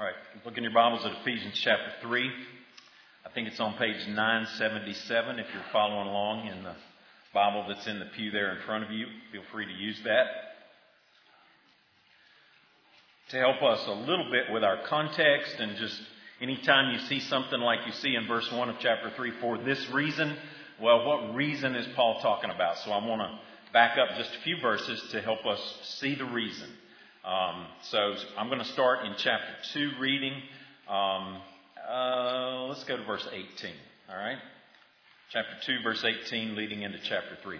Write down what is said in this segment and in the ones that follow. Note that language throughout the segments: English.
All right, look in your Bibles at Ephesians chapter 3. I think it's on page 977 if you're following along in the Bible that's in the pew there in front of you. Feel free to use that. To help us a little bit with our context and just anytime you see something like you see in verse 1 of chapter 3, for this reason, well, what reason is Paul talking about? So I want to back up just a few verses to help us see the reason. Um, so I'm going to start in chapter 2 reading. Um, uh, let's go to verse 18. All right? Chapter 2, verse 18, leading into chapter 3.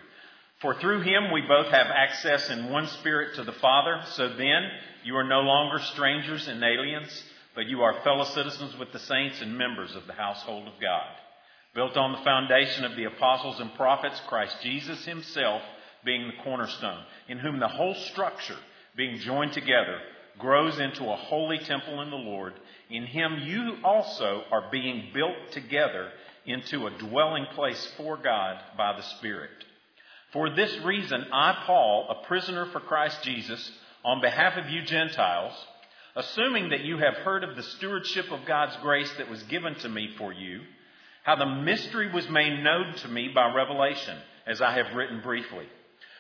For through him we both have access in one spirit to the Father. So then, you are no longer strangers and aliens, but you are fellow citizens with the saints and members of the household of God. Built on the foundation of the apostles and prophets, Christ Jesus himself being the cornerstone, in whom the whole structure being joined together, grows into a holy temple in the Lord. In him you also are being built together into a dwelling place for God by the Spirit. For this reason, I, Paul, a prisoner for Christ Jesus, on behalf of you Gentiles, assuming that you have heard of the stewardship of God's grace that was given to me for you, how the mystery was made known to me by revelation, as I have written briefly.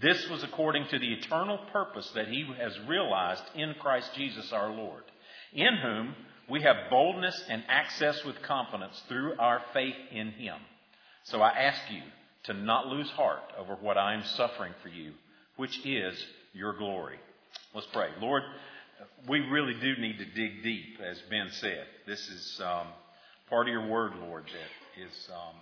this was according to the eternal purpose that he has realized in Christ Jesus our Lord, in whom we have boldness and access with confidence through our faith in him. So I ask you to not lose heart over what I am suffering for you, which is your glory. Let's pray. Lord, we really do need to dig deep, as Ben said. This is um, part of your word, Lord, that is um,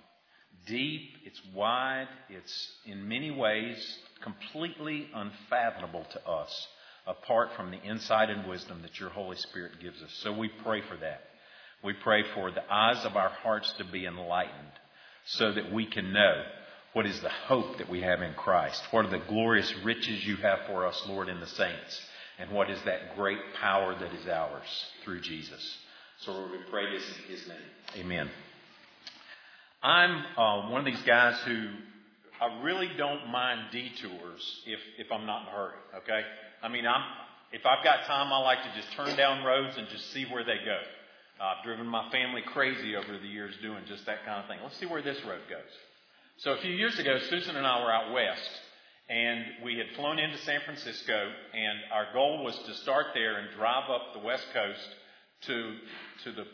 deep, it's wide, it's in many ways completely unfathomable to us apart from the insight and wisdom that your Holy Spirit gives us. So we pray for that. We pray for the eyes of our hearts to be enlightened so that we can know what is the hope that we have in Christ. What are the glorious riches you have for us, Lord, in the saints? And what is that great power that is ours through Jesus? So we pray this in His name. Amen. I'm uh, one of these guys who I really don't mind detours if, if I'm not in a hurry, okay? I mean, I'm, if I've got time, I like to just turn down roads and just see where they go. Uh, I've driven my family crazy over the years doing just that kind of thing. Let's see where this road goes. So a few years ago, Susan and I were out west, and we had flown into San Francisco, and our goal was to start there and drive up the west coast to to the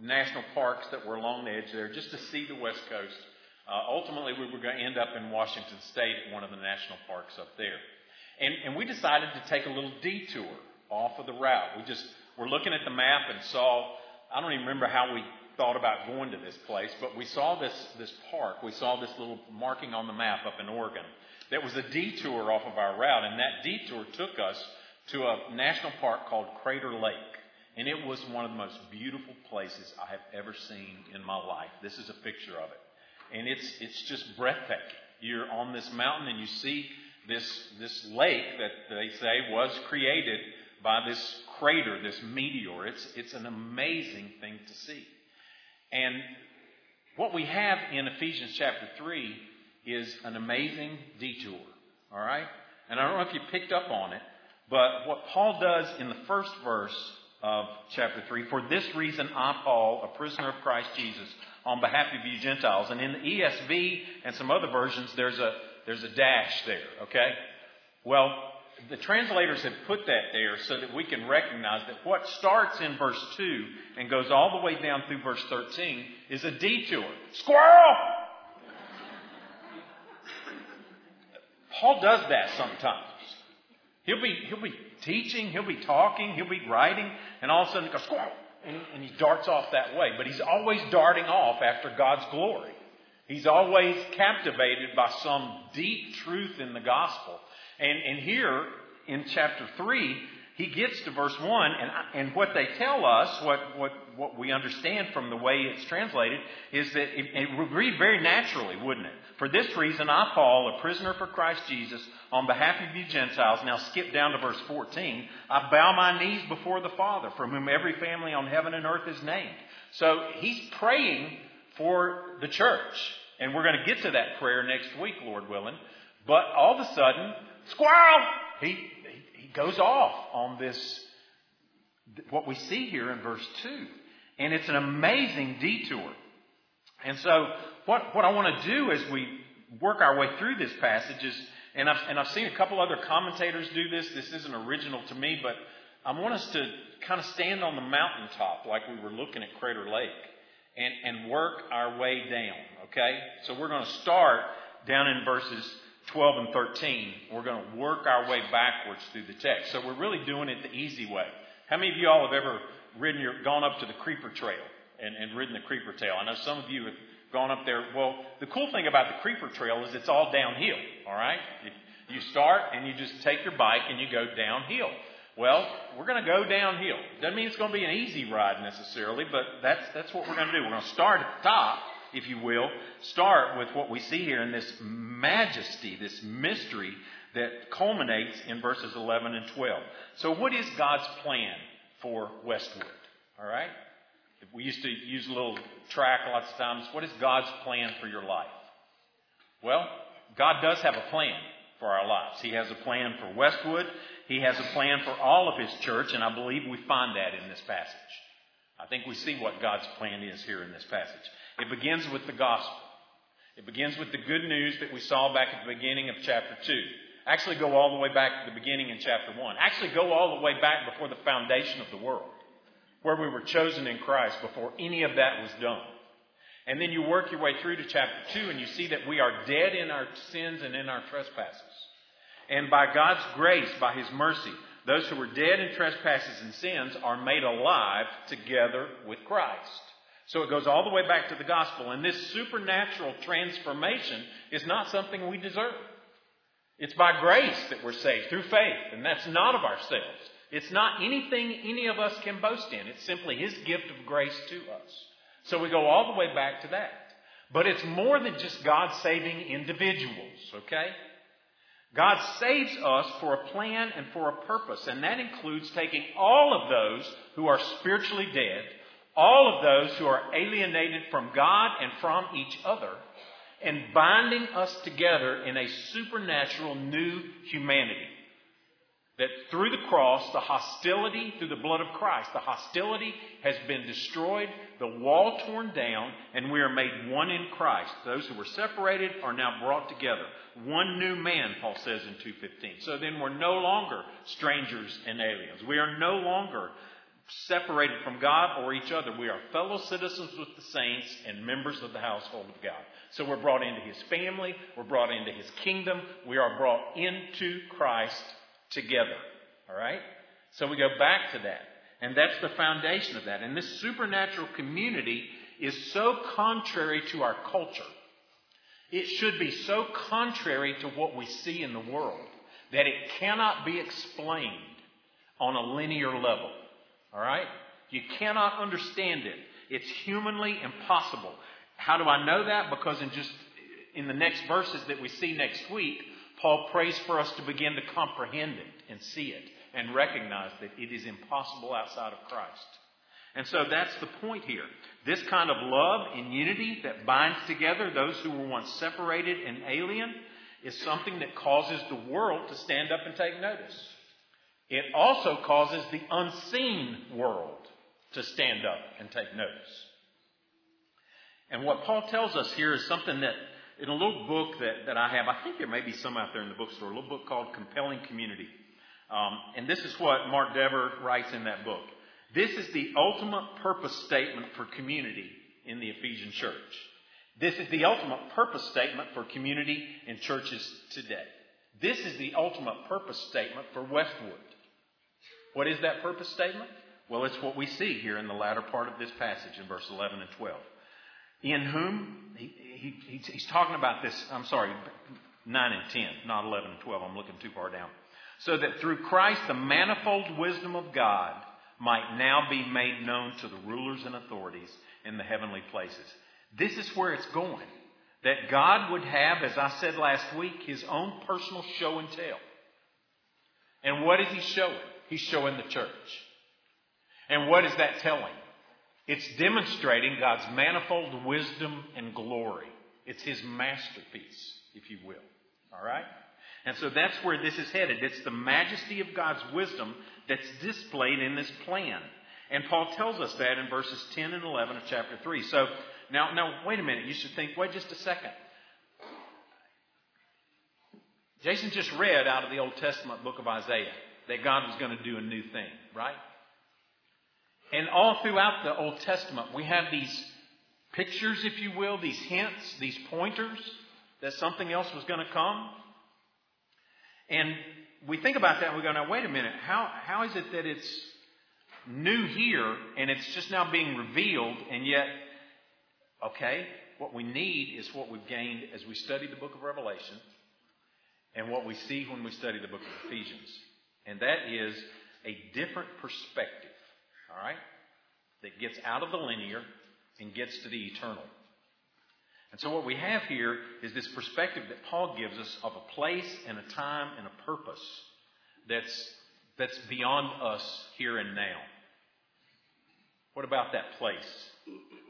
national parks that were along the edge there, just to see the west coast uh, ultimately, we were going to end up in Washington State at one of the national parks up there. And, and we decided to take a little detour off of the route. We just were looking at the map and saw, I don't even remember how we thought about going to this place, but we saw this, this park. We saw this little marking on the map up in Oregon that was a detour off of our route. And that detour took us to a national park called Crater Lake. And it was one of the most beautiful places I have ever seen in my life. This is a picture of it and it's it's just breathtaking. You're on this mountain and you see this this lake that they say was created by this crater, this meteor. It's it's an amazing thing to see. And what we have in Ephesians chapter 3 is an amazing detour. All right? And I don't know if you picked up on it, but what Paul does in the first verse of chapter 3 For this reason, I, Paul, a prisoner of Christ Jesus, on behalf of you Gentiles. And in the ESV and some other versions, there's a, there's a dash there, okay? Well, the translators have put that there so that we can recognize that what starts in verse 2 and goes all the way down through verse 13 is a detour. Squirrel! Paul does that sometimes. He'll be, he'll be teaching, he'll be talking, he'll be writing, and all of a sudden he goes, squirrel! And, and he darts off that way. But he's always darting off after God's glory. He's always captivated by some deep truth in the gospel. And, and here in chapter 3, he gets to verse 1, and, and what they tell us, what, what, what we understand from the way it's translated, is that it, it would read very naturally, wouldn't it? For this reason, I, Paul, a prisoner for Christ Jesus, on behalf of you Gentiles, now skip down to verse 14, I bow my knees before the Father, from whom every family on heaven and earth is named. So he's praying for the church. And we're going to get to that prayer next week, Lord willing. But all of a sudden, squirrel! He, he, goes off on this, what we see here in verse 2. And it's an amazing detour. And so, what, what I want to do as we work our way through this passage is, and I've, and I've seen a couple other commentators do this. This isn't original to me, but I want us to kind of stand on the mountaintop like we were looking at Crater Lake and, and work our way down, okay? So we're going to start down in verses 12 and 13. We're going to work our way backwards through the text. So we're really doing it the easy way. How many of you all have ever ridden your, gone up to the Creeper Trail and, and ridden the Creeper Trail? I know some of you have gone up there. Well, the cool thing about the Creeper Trail is it's all downhill, all right? You start and you just take your bike and you go downhill. Well, we're going to go downhill. Doesn't mean it's going to be an easy ride necessarily, but that's, that's what we're going to do. We're going to start at the top, if you will, start with what we see here in this majesty, this mystery that culminates in verses 11 and 12. So, what is God's plan for Westwood? All right? We used to use a little track lots of times. What is God's plan for your life? Well, God does have a plan for our lives. He has a plan for Westwood. He has a plan for all of His church, and I believe we find that in this passage. I think we see what God's plan is here in this passage. It begins with the gospel. It begins with the good news that we saw back at the beginning of chapter 2. Actually, go all the way back to the beginning in chapter 1. Actually, go all the way back before the foundation of the world, where we were chosen in Christ before any of that was done. And then you work your way through to chapter 2 and you see that we are dead in our sins and in our trespasses. And by God's grace, by His mercy, those who were dead in trespasses and sins are made alive together with Christ. So it goes all the way back to the gospel. And this supernatural transformation is not something we deserve. It's by grace that we're saved, through faith, and that's not of ourselves. It's not anything any of us can boast in. It's simply His gift of grace to us. So we go all the way back to that. But it's more than just God saving individuals, okay? God saves us for a plan and for a purpose, and that includes taking all of those who are spiritually dead, all of those who are alienated from God and from each other, and binding us together in a supernatural new humanity. That through the cross, the hostility, through the blood of Christ, the hostility has been destroyed, the wall torn down, and we are made one in Christ. Those who were separated are now brought together. One new man, Paul says in 2.15. So then we're no longer strangers and aliens. We are no longer separated from God or each other. We are fellow citizens with the saints and members of the household of God. So we're brought into his family, we're brought into his kingdom, we are brought into Christ together. All right? So we go back to that. And that's the foundation of that. And this supernatural community is so contrary to our culture. It should be so contrary to what we see in the world that it cannot be explained on a linear level. All right? You cannot understand it. It's humanly impossible. How do I know that? Because in just in the next verses that we see next week, Paul prays for us to begin to comprehend it and see it and recognize that it is impossible outside of Christ. And so that's the point here. This kind of love and unity that binds together those who were once separated and alien is something that causes the world to stand up and take notice. It also causes the unseen world to stand up and take notice. And what Paul tells us here is something that in a little book that, that I have, I think there may be some out there in the bookstore, a little book called Compelling Community. Um, and this is what Mark Dever writes in that book. This is the ultimate purpose statement for community in the Ephesian church. This is the ultimate purpose statement for community in churches today. This is the ultimate purpose statement for Westwood. What is that purpose statement? Well, it's what we see here in the latter part of this passage in verse 11 and 12. In whom, he, he, he's talking about this, I'm sorry, 9 and 10, not 11 and 12. I'm looking too far down. So that through Christ the manifold wisdom of God might now be made known to the rulers and authorities in the heavenly places. This is where it's going. That God would have, as I said last week, his own personal show and tell. And what is he showing? He's showing the church. And what is that telling? It's demonstrating God's manifold wisdom and glory. It's his masterpiece, if you will. All right? And so that's where this is headed. It's the majesty of God's wisdom that's displayed in this plan. And Paul tells us that in verses 10 and 11 of chapter 3. So now, now wait a minute. You should think, wait just a second. Jason just read out of the Old Testament book of Isaiah that God was going to do a new thing, right? And all throughout the Old Testament, we have these pictures, if you will, these hints, these pointers that something else was going to come. And we think about that and we go, now, wait a minute, how, how is it that it's new here and it's just now being revealed and yet, okay, what we need is what we've gained as we study the book of Revelation and what we see when we study the book of Ephesians. And that is a different perspective all right? That gets out of the linear and gets to the eternal. And so what we have here is this perspective that Paul gives us of a place and a time and a purpose that's, that's beyond us here and now. What about that place?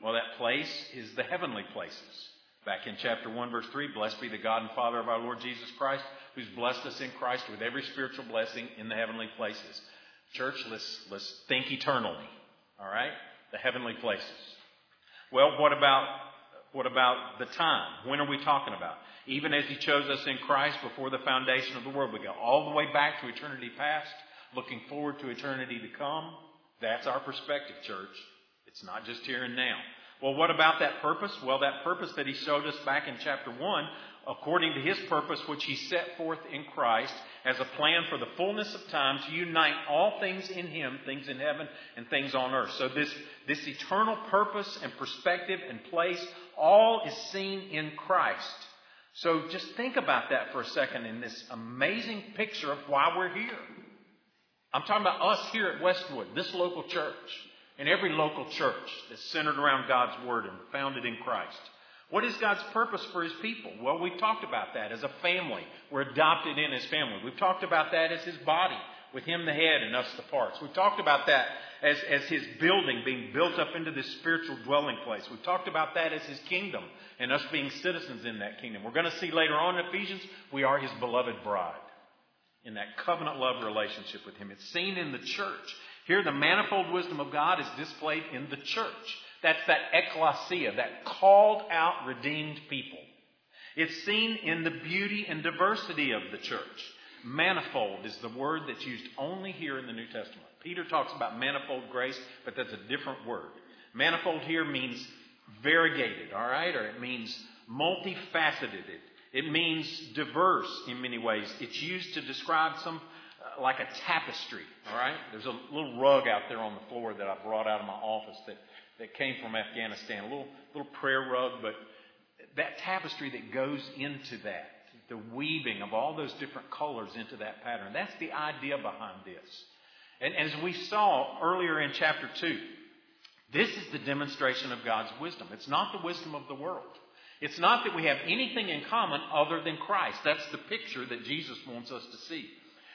Well, that place is the heavenly places. Back in chapter 1, verse 3, blessed be the God and Father of our Lord Jesus Christ, who's blessed us in Christ with every spiritual blessing in the heavenly places. Church, let's, let's think eternally. All right? The heavenly places. Well, what about, what about the time? When are we talking about? Even as He chose us in Christ before the foundation of the world, we go all the way back to eternity past, looking forward to eternity to come. That's our perspective, church. It's not just here and now. Well, what about that purpose? Well, that purpose that he showed us back in chapter 1, according to his purpose, which he set forth in Christ, as a plan for the fullness of time to unite all things in Him, things in heaven and things on earth. So this, this eternal purpose and perspective and place, all is seen in Christ. So just think about that for a second in this amazing picture of why we're here. I'm talking about us here at Westwood, this local church, and every local church that's centered around God's Word and founded in Christ. What is God's purpose for His people? Well, we've talked about that as a family. We're adopted in His family. We've talked about that as His body, with Him the head and us the parts. We've talked about that as, as His building being built up into this spiritual dwelling place. We've talked about that as His kingdom and us being citizens in that kingdom. We're going to see later on in Ephesians, we are His beloved bride in that covenant love relationship with Him. It's seen in the church. Here, the manifold wisdom of God is displayed in the church. That's that ecclesia, that called out, redeemed people. It's seen in the beauty and diversity of the church. Manifold is the word that's used only here in the New Testament. Peter talks about manifold grace, but that's a different word. Manifold here means variegated, all right, or it means multifaceted. It, means diverse in many ways. It's used to describe some, uh, like a tapestry, all right? There's a little rug out there on the floor that I brought out of my office that that came from Afghanistan, a little, little prayer rug, but that tapestry that goes into that, the weaving of all those different colors into that pattern, that's the idea behind this. And as we saw earlier in chapter 2, this is the demonstration of God's wisdom. It's not the wisdom of the world. It's not that we have anything in common other than Christ. That's the picture that Jesus wants us to see.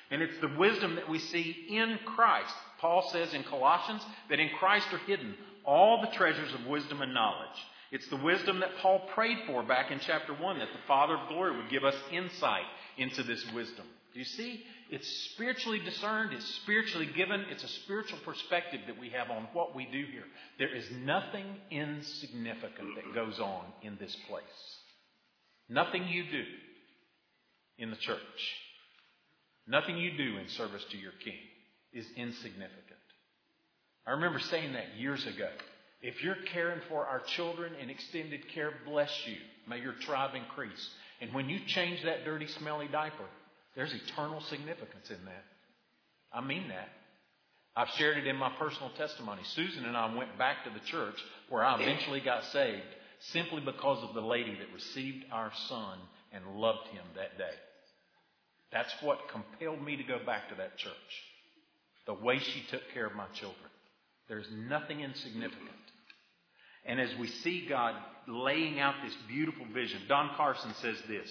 And it's the wisdom that we see in Christ. Paul says in Colossians that in Christ are hidden all the treasures of wisdom and knowledge. It's the wisdom that Paul prayed for back in chapter 1 that the Father of glory would give us insight into this wisdom. Do you see? It's spiritually discerned, it's spiritually given, it's a spiritual perspective that we have on what we do here. There is nothing insignificant that goes on in this place. Nothing you do in the church Nothing you do in service to your king is insignificant. I remember saying that years ago. If you're caring for our children in extended care, bless you. May your tribe increase. And when you change that dirty, smelly diaper, there's eternal significance in that. I mean that. I've shared it in my personal testimony. Susan and I went back to the church where I eventually got saved simply because of the lady that received our son and loved him that day. That's what compelled me to go back to that church. The way she took care of my children. There's nothing insignificant. And as we see God laying out this beautiful vision, Don Carson says this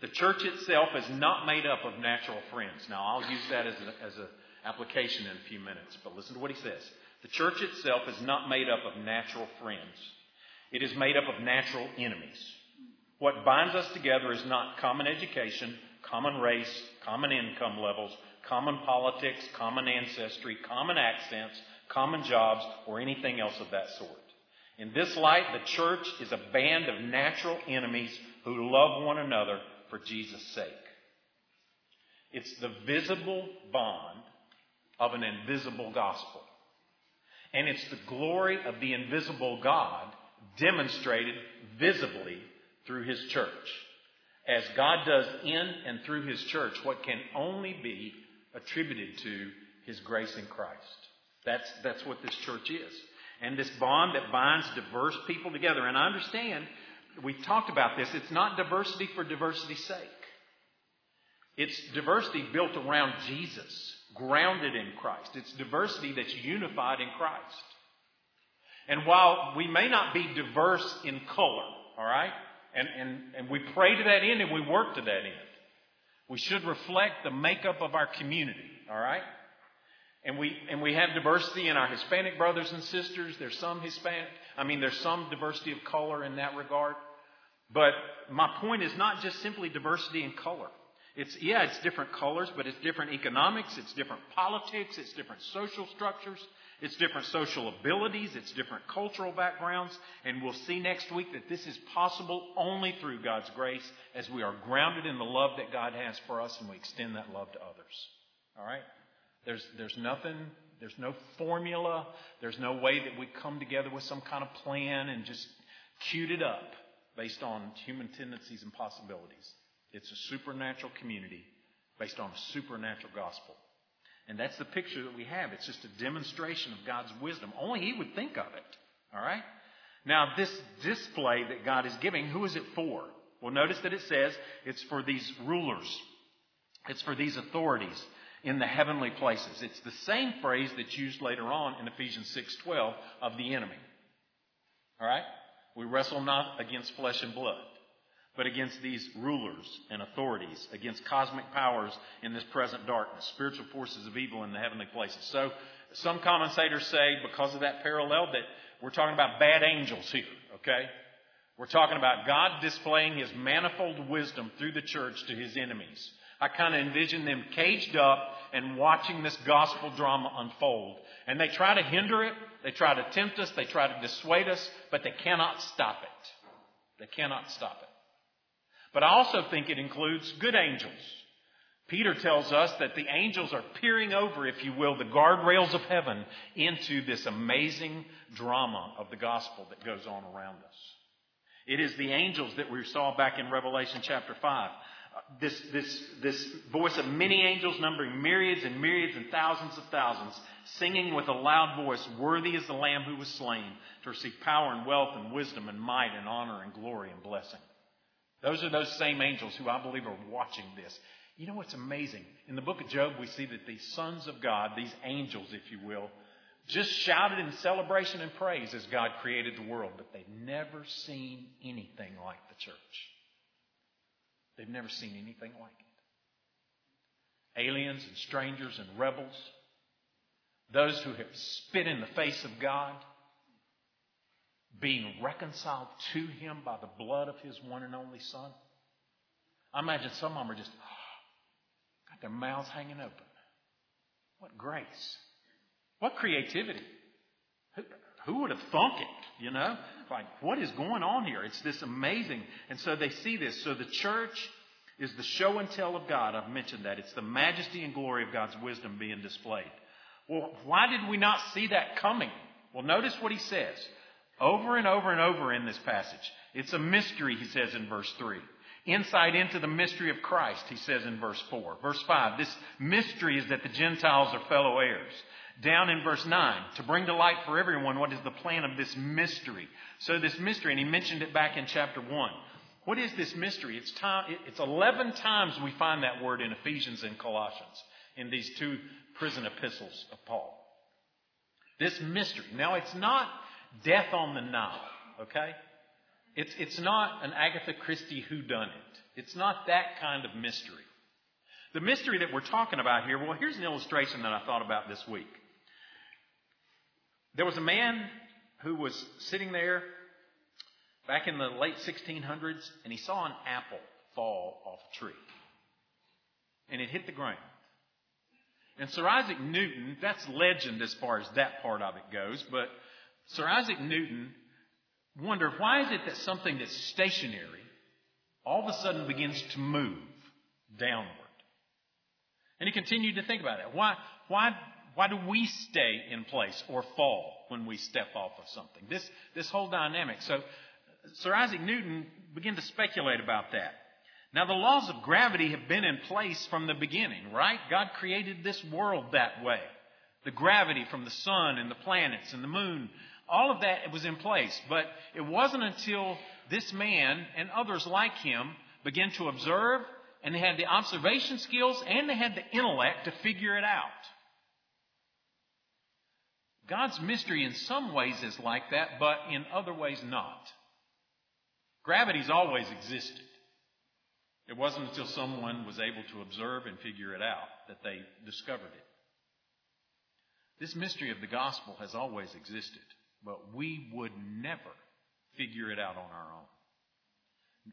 The church itself is not made up of natural friends. Now, I'll use that as an as a application in a few minutes, but listen to what he says. The church itself is not made up of natural friends, it is made up of natural enemies. What binds us together is not common education, common race, common income levels, common politics, common ancestry, common accents, common jobs, or anything else of that sort. In this light, the church is a band of natural enemies who love one another for Jesus' sake. It's the visible bond of an invisible gospel. And it's the glory of the invisible God demonstrated visibly through His church. As God does in and through His church what can only be attributed to His grace in Christ. That's, that's what this church is and this bond that binds diverse people together. And I understand, we talked about this, it's not diversity for diversity's sake. It's diversity built around Jesus, grounded in Christ. It's diversity that's unified in Christ. And while we may not be diverse in color, all right, and, and, and we pray to that end and we work to that end, we should reflect the makeup of our community, all right? And we, and we have diversity in our Hispanic brothers and sisters. There's some Hispanic, I mean, there's some diversity of color in that regard. But my point is not just simply diversity in color. It's, yeah, it's different colors, but it's different economics, it's different politics, it's different social structures, it's different social abilities, it's different cultural backgrounds. And we'll see next week that this is possible only through God's grace as we are grounded in the love that God has for us and we extend that love to others. All right? There's, there's nothing, there's no formula, there's no way that we come together with some kind of plan and just cute it up based on human tendencies and possibilities. It's a supernatural community based on a supernatural gospel. And that's the picture that we have. It's just a demonstration of God's wisdom. Only He would think of it. All right? Now, this display that God is giving, who is it for? Well, notice that it says it's for these rulers, it's for these authorities in the heavenly places. It's the same phrase that's used later on in Ephesians 6:12 of the enemy. All right? We wrestle not against flesh and blood, but against these rulers and authorities, against cosmic powers in this present darkness, spiritual forces of evil in the heavenly places. So some commentators say because of that parallel that we're talking about bad angels here, okay? We're talking about God displaying his manifold wisdom through the church to his enemies. I kind of envision them caged up and watching this gospel drama unfold. And they try to hinder it, they try to tempt us, they try to dissuade us, but they cannot stop it. They cannot stop it. But I also think it includes good angels. Peter tells us that the angels are peering over, if you will, the guardrails of heaven into this amazing drama of the gospel that goes on around us. It is the angels that we saw back in Revelation chapter 5 this, this, this voice of many angels numbering myriads and myriads and thousands of thousands, singing with a loud voice, Worthy is the Lamb who was slain to receive power and wealth and wisdom and might and honor and glory and blessing. Those are those same angels who I believe are watching this. You know what's amazing? In the book of Job, we see that these sons of God, these angels, if you will, just shouted in celebration and praise as God created the world, but they've never seen anything like the church. They've never seen anything like it. Aliens and strangers and rebels, those who have spit in the face of God, being reconciled to Him by the blood of His one and only Son. I imagine some of them are just got their mouths hanging open. What grace. What creativity. Who, who would have thunk it, you know? Like, what is going on here? It's this amazing. And so they see this. So the church is the show and tell of God. I've mentioned that. It's the majesty and glory of God's wisdom being displayed. Well, why did we not see that coming? Well, notice what he says over and over and over in this passage. It's a mystery, he says in verse 3. Insight into the mystery of Christ, he says in verse 4. Verse 5, this mystery is that the Gentiles are fellow heirs. Down in verse 9, to bring to light for everyone what is the plan of this mystery. So, this mystery, and he mentioned it back in chapter 1. What is this mystery? It's, time, it's 11 times we find that word in Ephesians and Colossians, in these two prison epistles of Paul. This mystery. Now, it's not death on the Nile, okay? It's, it's not an Agatha Christie whodunit. It's not that kind of mystery. The mystery that we're talking about here, well, here's an illustration that I thought about this week. There was a man who was sitting there back in the late 1600s, and he saw an apple fall off a tree. And it hit the ground. And Sir Isaac Newton, that's legend as far as that part of it goes, but Sir Isaac Newton wondered why is it that something that's stationary all of a sudden begins to move downward? And he continued to think about it. Why, why, why do we stay in place or fall when we step off of something? This, this whole dynamic. So Sir Isaac Newton began to speculate about that. Now, the laws of gravity have been in place from the beginning, right? God created this world that way. The gravity from the sun and the planets and the moon, all of that was in place. But it wasn't until this man and others like him began to observe and they had the observation skills and they had the intellect to figure it out. God's mystery in some ways is like that, but in other ways not. Gravity's always existed. It wasn't until someone was able to observe and figure it out that they discovered it. This mystery of the gospel has always existed, but we would never figure it out on our own.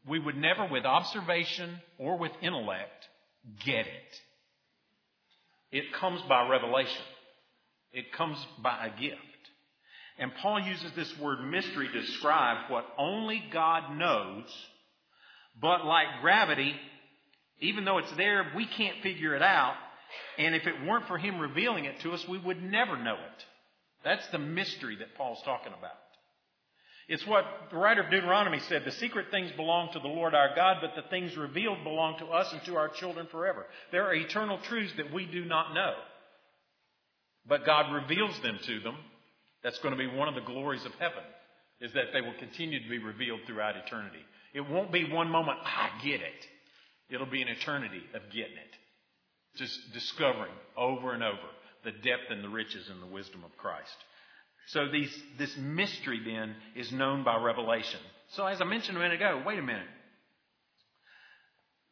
We would never, with observation or with intellect, get it. It comes by revelation. It comes by a gift. And Paul uses this word mystery to describe what only God knows, but like gravity, even though it's there, we can't figure it out. And if it weren't for Him revealing it to us, we would never know it. That's the mystery that Paul's talking about. It's what the writer of Deuteronomy said the secret things belong to the Lord our God, but the things revealed belong to us and to our children forever. There are eternal truths that we do not know, but God reveals them to them that's going to be one of the glories of heaven, is that they will continue to be revealed throughout eternity. It won't be one moment, I get it. It'll be an eternity of getting it. Just discovering over and over the depth and the riches and the wisdom of Christ. So these, this mystery then is known by revelation. So as I mentioned a minute ago, wait a minute.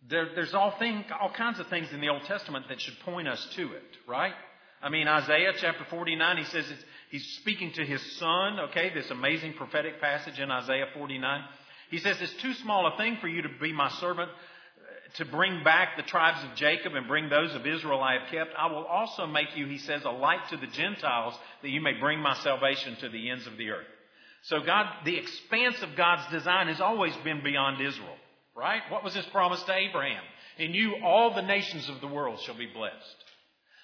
There, there's all, thing, all kinds of things in the Old Testament that should point us to it, right? I mean, Isaiah chapter 49, he says he's speaking to his son, okay, this amazing prophetic passage in Isaiah 49. He says, It's too small a thing for you to be my servant, to bring back the tribes of Jacob and bring those of Israel I have kept. I will also make you, he says, a light to the Gentiles that you may bring my salvation to the ends of the earth. So God, the expanse of God's design has always been beyond Israel, right? What was his promise to Abraham? In you, all the nations of the world shall be blessed.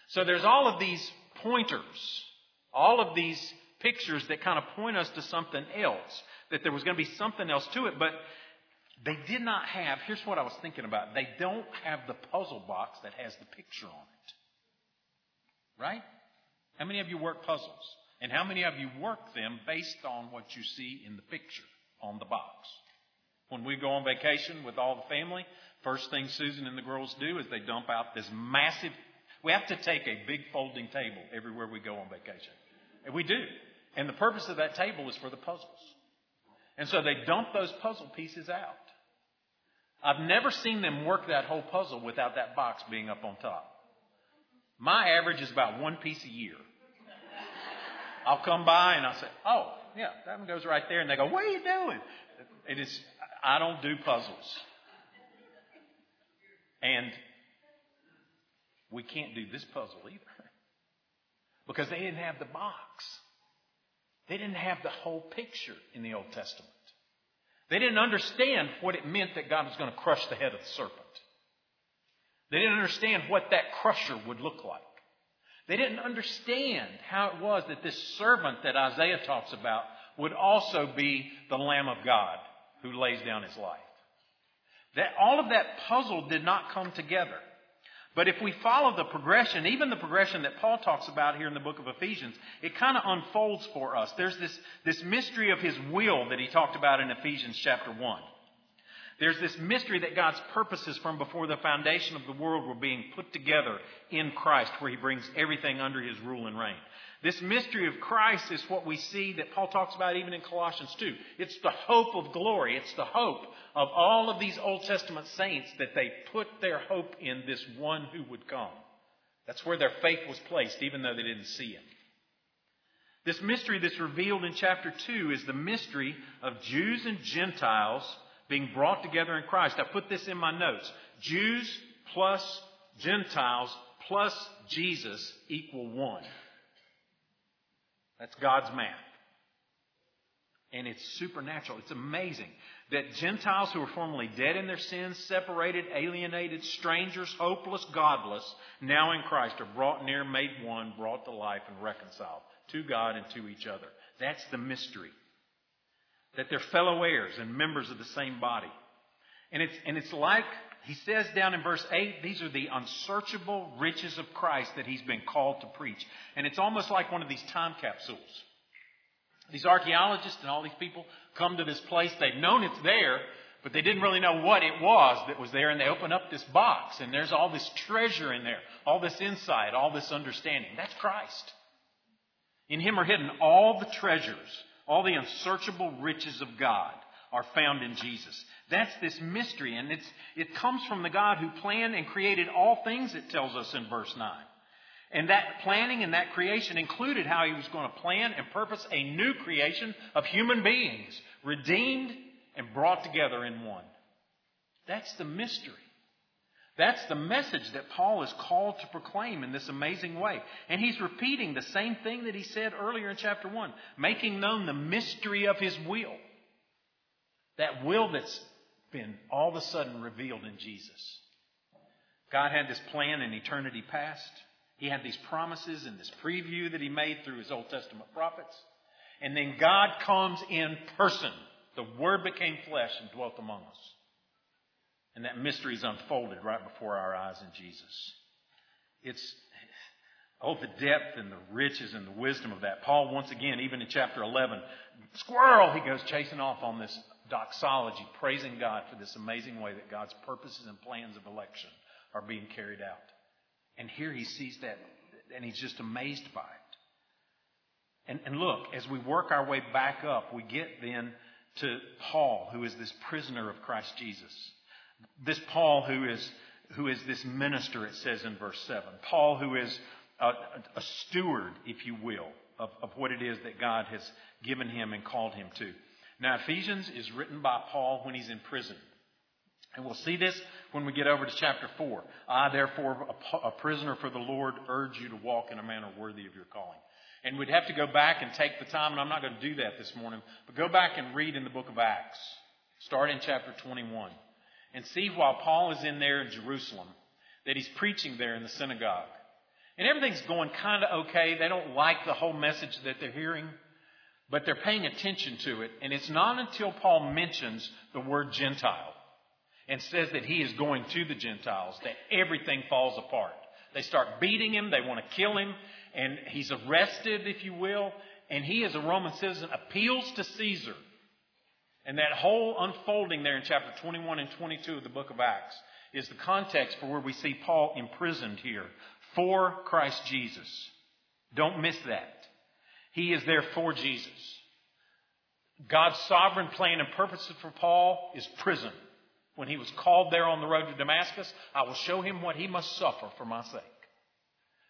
So there's all of these pointers, all of these pictures that kind of point us to something else, that there was going to be something else to it, but they did not have, here's what I was thinking about. They don't have the puzzle box that has the picture on it. Right? How many of you work puzzles? And how many of you work them based on what you see in the picture on the box? When we go on vacation with all the family, first thing Susan and the girls do is they dump out this massive we have to take a big folding table everywhere we go on vacation. And we do. And the purpose of that table is for the puzzles. And so they dump those puzzle pieces out. I've never seen them work that whole puzzle without that box being up on top. My average is about one piece a year. I'll come by and I'll say, oh, yeah, that one goes right there. And they go, what are you doing? It is, I don't do puzzles. And we can't do this puzzle either. Because they didn't have the box. They didn't have the whole picture in the Old Testament. They didn't understand what it meant that God was going to crush the head of the serpent. They didn't understand what that crusher would look like. They didn't understand how it was that this servant that Isaiah talks about would also be the Lamb of God who lays down his life. That all of that puzzle did not come together. But if we follow the progression, even the progression that Paul talks about here in the book of Ephesians, it kind of unfolds for us. There's this, this mystery of his will that he talked about in Ephesians chapter 1. There's this mystery that God's purposes from before the foundation of the world were being put together in Christ, where he brings everything under his rule and reign. This mystery of Christ is what we see that Paul talks about even in Colossians 2. It's the hope of glory. It's the hope of all of these Old Testament saints that they put their hope in this one who would come. That's where their faith was placed, even though they didn't see him. This mystery that's revealed in chapter 2 is the mystery of Jews and Gentiles being brought together in Christ. I put this in my notes. Jews plus Gentiles plus Jesus equal one. That's God's math. And it's supernatural. It's amazing that Gentiles who were formerly dead in their sins, separated, alienated, strangers, hopeless, godless, now in Christ are brought near, made one, brought to life, and reconciled to God and to each other. That's the mystery. That they're fellow heirs and members of the same body. And it's, and it's like he says down in verse 8, these are the unsearchable riches of Christ that he's been called to preach. And it's almost like one of these time capsules. These archaeologists and all these people come to this place. They've known it's there, but they didn't really know what it was that was there. And they open up this box, and there's all this treasure in there, all this insight, all this understanding. That's Christ. In him are hidden all the treasures, all the unsearchable riches of God are found in Jesus. That's this mystery, and it's, it comes from the God who planned and created all things, it tells us in verse 9. And that planning and that creation included how he was going to plan and purpose a new creation of human beings, redeemed and brought together in one. That's the mystery. That's the message that Paul is called to proclaim in this amazing way. And he's repeating the same thing that he said earlier in chapter 1, making known the mystery of his will. That will that's been all of a sudden revealed in Jesus. God had this plan in eternity past. He had these promises and this preview that he made through his Old Testament prophets. And then God comes in person. The Word became flesh and dwelt among us. And that mystery is unfolded right before our eyes in Jesus. It's, oh, the depth and the riches and the wisdom of that. Paul, once again, even in chapter 11, squirrel, he goes chasing off on this doxology, praising God for this amazing way that God's purposes and plans of election are being carried out. And here he sees that, and he's just amazed by it. And, and look, as we work our way back up, we get then to Paul, who is this prisoner of Christ Jesus. This Paul who is, who is this minister, it says in verse 7. Paul who is a, a steward, if you will, of, of what it is that God has given him and called him to. Now, Ephesians is written by Paul when he's in prison. And we'll see this when we get over to chapter 4. I, therefore, a, prisoner for the Lord, urge you to walk in a manner worthy of your calling. And we'd have to go back and take the time, and I'm not going to do that this morning, but go back and read in the book of Acts, start in chapter 21, and see while Paul is in there in Jerusalem that he's preaching there in the synagogue. And everything's going kind of okay. They don't like the whole message that they're hearing but they're paying attention to it. And it's not until Paul mentions the word Gentile and says that he is going to the Gentiles that everything falls apart. They start beating him, they want to kill him, and he's arrested, if you will, and he, as a Roman citizen, appeals to Caesar. And that whole unfolding there in chapter 21 and 22 of the book of Acts is the context for where we see Paul imprisoned here for Christ Jesus. Don't miss that. He is there for Jesus. God's sovereign plan and purpose for Paul is prison. When he was called there on the road to Damascus, I will show him what he must suffer for my sake.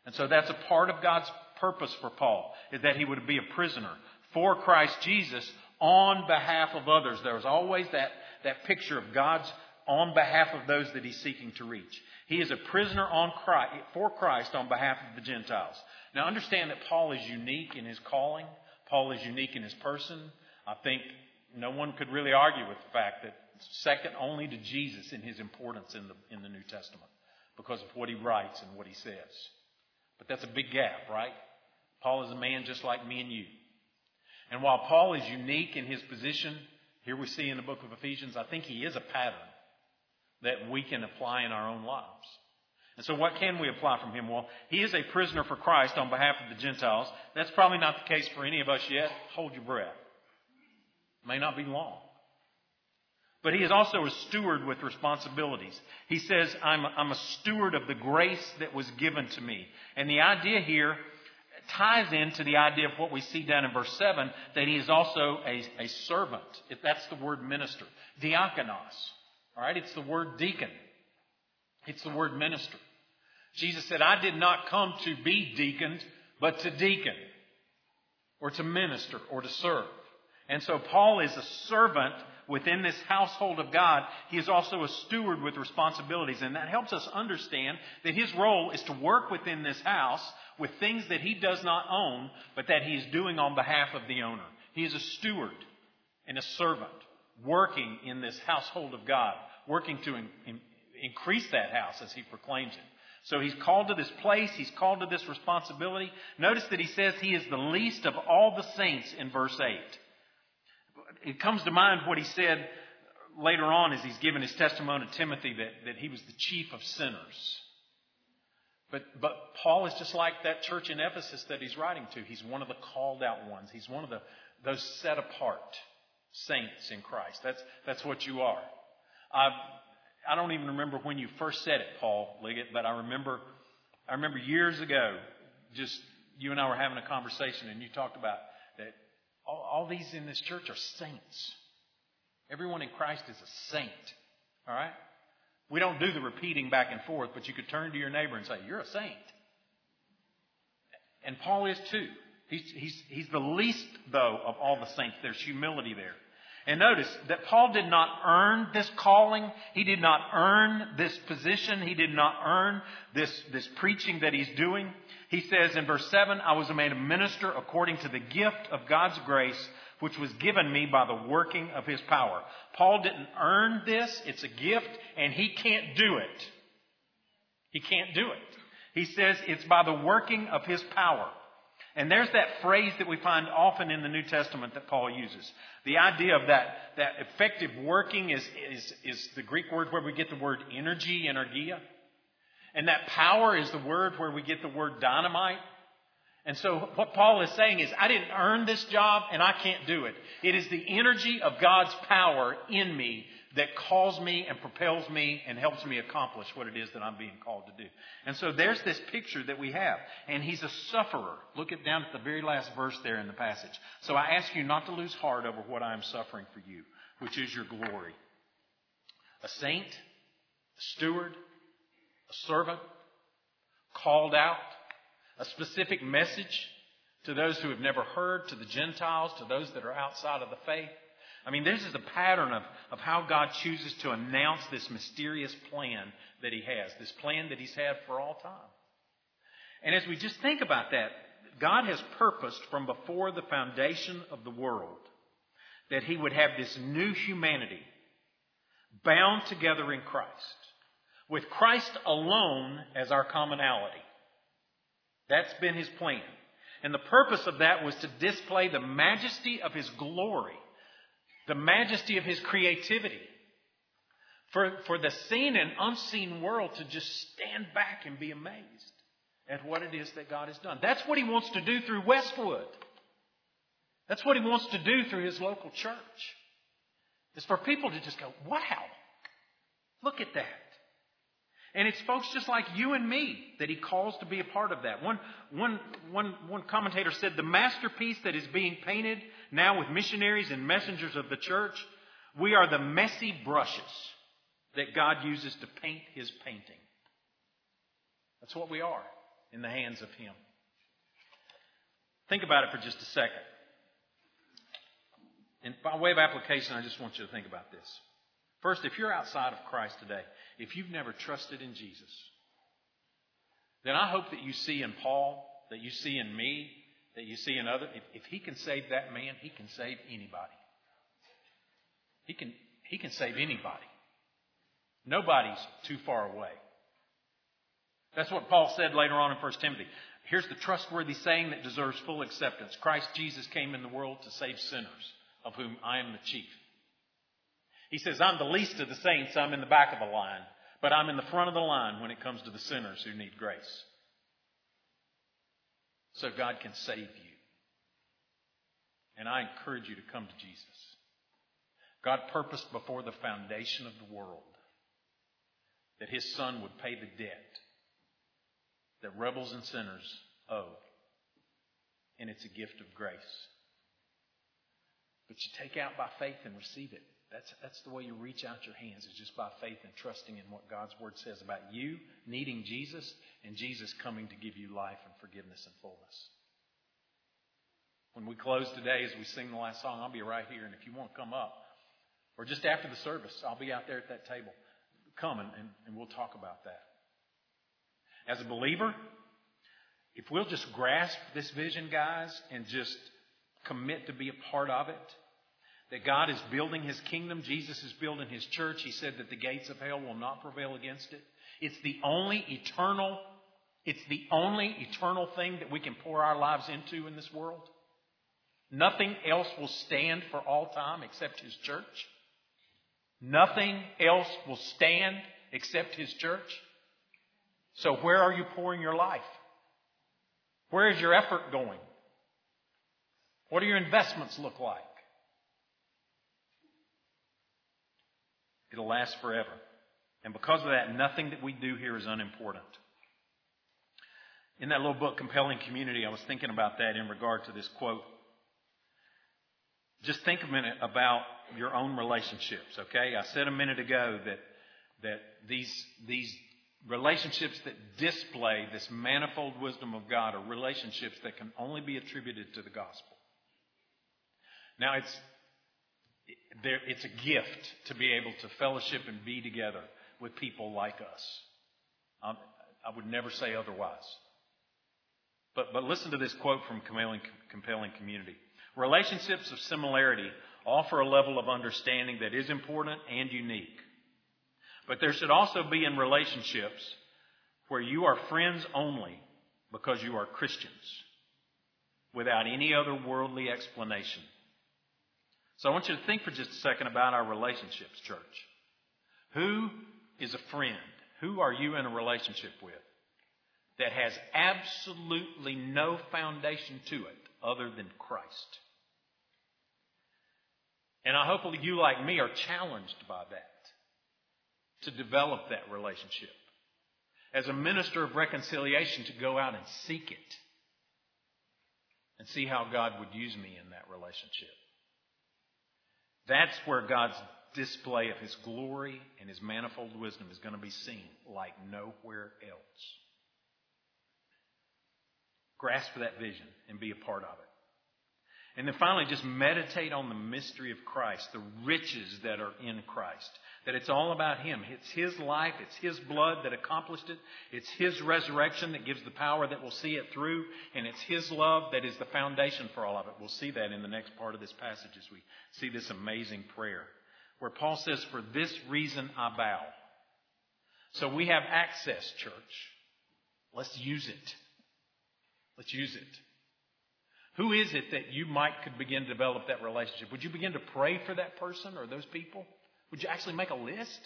And so that's a part of God's purpose for Paul, is that he would be a prisoner for Christ Jesus on behalf of others. There was always that, that picture of God's on behalf of those that he's seeking to reach. He is a prisoner on Christ, for Christ on behalf of the Gentiles. Now understand that Paul is unique in his calling. Paul is unique in his person. I think no one could really argue with the fact that second only to Jesus in his importance in the, in the New Testament. because of what he writes and what he says. But that's a big gap, right? Paul is a man just like me and you. And while Paul is unique in his position, here we see in the book of Ephesians, I think he is a pattern that we can apply in our own lives. And so what can we apply from him? Well, he is a prisoner for Christ on behalf of the Gentiles. That's probably not the case for any of us yet. Hold your breath. It May not be long. But he is also a steward with responsibilities. He says, I'm, I'm a steward of the grace that was given to me. And the idea here ties into the idea of what we see down in verse 7 that he is also a, a servant. If that's the word minister. Diakonos. All right, it's the word deacon. It's the word minister. Jesus said, I did not come to be deaconed, but to deacon, or to minister, or to serve. And so Paul is a servant within this household of God. He is also a steward with responsibilities. And that helps us understand that his role is to work within this house with things that he does not own, but that he is doing on behalf of the owner. He is a steward and a servant working in this household of God, working to increase that house as he proclaims it. So he's called to this place, he's called to this responsibility. Notice that he says he is the least of all the saints in verse 8. It comes to mind what he said later on as he's given his testimony to Timothy that, that he was the chief of sinners. But, but Paul is just like that church in Ephesus that he's writing to. He's one of the called out ones. He's one of the, those set apart saints in Christ. That's, that's what you are. I, I don't even remember when you first said it, Paul Liggett, but I remember, I remember years ago, just you and I were having a conversation and you talked about that all, all these in this church are saints. Everyone in Christ is a saint. All right? We don't do the repeating back and forth, but you could turn to your neighbor and say, You're a saint. And Paul is too. He's, he's, he's the least, though, of all the saints. There's humility there. And notice that Paul did not earn this calling. He did not earn this position. He did not earn this, this preaching that he's doing. He says in verse 7, I was made a minister according to the gift of God's grace, which was given me by the working of his power. Paul didn't earn this. It's a gift, and he can't do it. He can't do it. He says it's by the working of his power. And there's that phrase that we find often in the New Testament that Paul uses. The idea of that, that effective working is, is, is the Greek word where we get the word energy, energia. And that power is the word where we get the word dynamite. And so what Paul is saying is, I didn't earn this job and I can't do it. It is the energy of God's power in me that calls me and propels me and helps me accomplish what it is that I'm being called to do. And so there's this picture that we have. And he's a sufferer. Look at down at the very last verse there in the passage. So I ask you not to lose heart over what I am suffering for you, which is your glory. A saint, a steward, a servant, called out, a specific message to those who have never heard, to the Gentiles, to those that are outside of the faith. I mean, this is a pattern of, of how God chooses to announce this mysterious plan that He has, this plan that He's had for all time. And as we just think about that, God has purposed from before the foundation of the world that He would have this new humanity bound together in Christ, with Christ alone as our commonality. That's been His plan. And the purpose of that was to display the majesty of His glory the majesty of his creativity. For, for the seen and unseen world to just stand back and be amazed at what it is that God has done. That's what he wants to do through Westwood. That's what he wants to do through his local church. Is for people to just go, wow, look at that. And it's folks just like you and me that he calls to be a part of that. One, one, one, one commentator said the masterpiece that is being painted now with missionaries and messengers of the church, we are the messy brushes that God uses to paint his painting. That's what we are in the hands of him. Think about it for just a second. And by way of application, I just want you to think about this. First, if you're outside of Christ today, if you've never trusted in Jesus, then I hope that you see in Paul, that you see in me, that you see in others, if, if he can save that man, he can save anybody. He can, he can save anybody. Nobody's too far away. That's what Paul said later on in 1 Timothy. Here's the trustworthy saying that deserves full acceptance Christ Jesus came in the world to save sinners, of whom I am the chief. He says, I'm the least of the saints, I'm in the back of the line, but I'm in the front of the line when it comes to the sinners who need grace. So God can save you. And I encourage you to come to Jesus. God purposed before the foundation of the world that his son would pay the debt that rebels and sinners owe. And it's a gift of grace. But you take out by faith and receive it. That's, that's the way you reach out your hands, is just by faith and trusting in what God's Word says about you needing Jesus and Jesus coming to give you life and forgiveness and fullness. When we close today, as we sing the last song, I'll be right here. And if you want to come up, or just after the service, I'll be out there at that table. Come and, and, and we'll talk about that. As a believer, if we'll just grasp this vision, guys, and just commit to be a part of it, that God is building His kingdom, Jesus is building His church. He said that the gates of hell will not prevail against it. It's the only eternal, it's the only eternal thing that we can pour our lives into in this world. Nothing else will stand for all time except His church. Nothing else will stand except His church. So where are you pouring your life? Where is your effort going? What do your investments look like? It'll last forever. And because of that, nothing that we do here is unimportant. In that little book, Compelling Community, I was thinking about that in regard to this quote. Just think a minute about your own relationships, okay? I said a minute ago that, that these, these relationships that display this manifold wisdom of God are relationships that can only be attributed to the gospel. Now, it's, it's a gift to be able to fellowship and be together with people like us. Um, I would never say otherwise. But, but listen to this quote from Compelling, Compelling Community. Relationships of similarity offer a level of understanding that is important and unique. But there should also be in relationships where you are friends only because you are Christians without any other worldly explanation. So I want you to think for just a second about our relationships, church. Who is a friend? Who are you in a relationship with that has absolutely no foundation to it other than Christ? And I hope you, like me, are challenged by that to develop that relationship. As a minister of reconciliation, to go out and seek it and see how God would use me in that relationship. That's where God's display of His glory and His manifold wisdom is going to be seen like nowhere else. Grasp that vision and be a part of it. And then finally, just meditate on the mystery of Christ, the riches that are in Christ. That it's all about Him. It's His life, it's His blood that accomplished it, it's His resurrection that gives the power that will see it through, and it's His love that is the foundation for all of it. We'll see that in the next part of this passage as we see this amazing prayer, where Paul says, For this reason I bow. So we have access, church. Let's use it. Let's use it. Who is it that you might could begin to develop that relationship? Would you begin to pray for that person or those people? Would you actually make a list?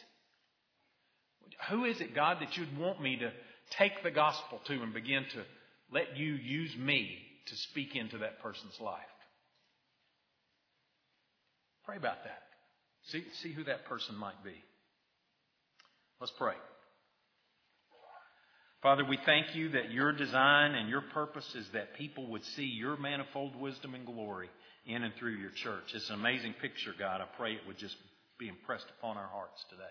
Who is it, God, that you'd want me to take the gospel to and begin to let you use me to speak into that person's life? Pray about that. See, see who that person might be. Let's pray. Father, we thank you that your design and your purpose is that people would see your manifold wisdom and glory in and through your church. It's an amazing picture, God. I pray it would just be impressed upon our hearts today.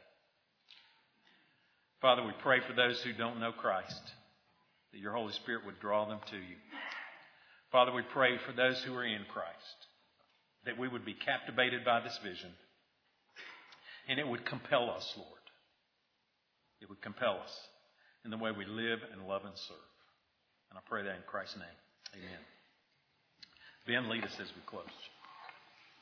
Father, we pray for those who don't know Christ, that your Holy Spirit would draw them to you. Father, we pray for those who are in Christ, that we would be captivated by this vision, and it would compel us, Lord. It would compel us in the way we live and love and serve. And I pray that in Christ's name. Amen. Ben, lead us as we close.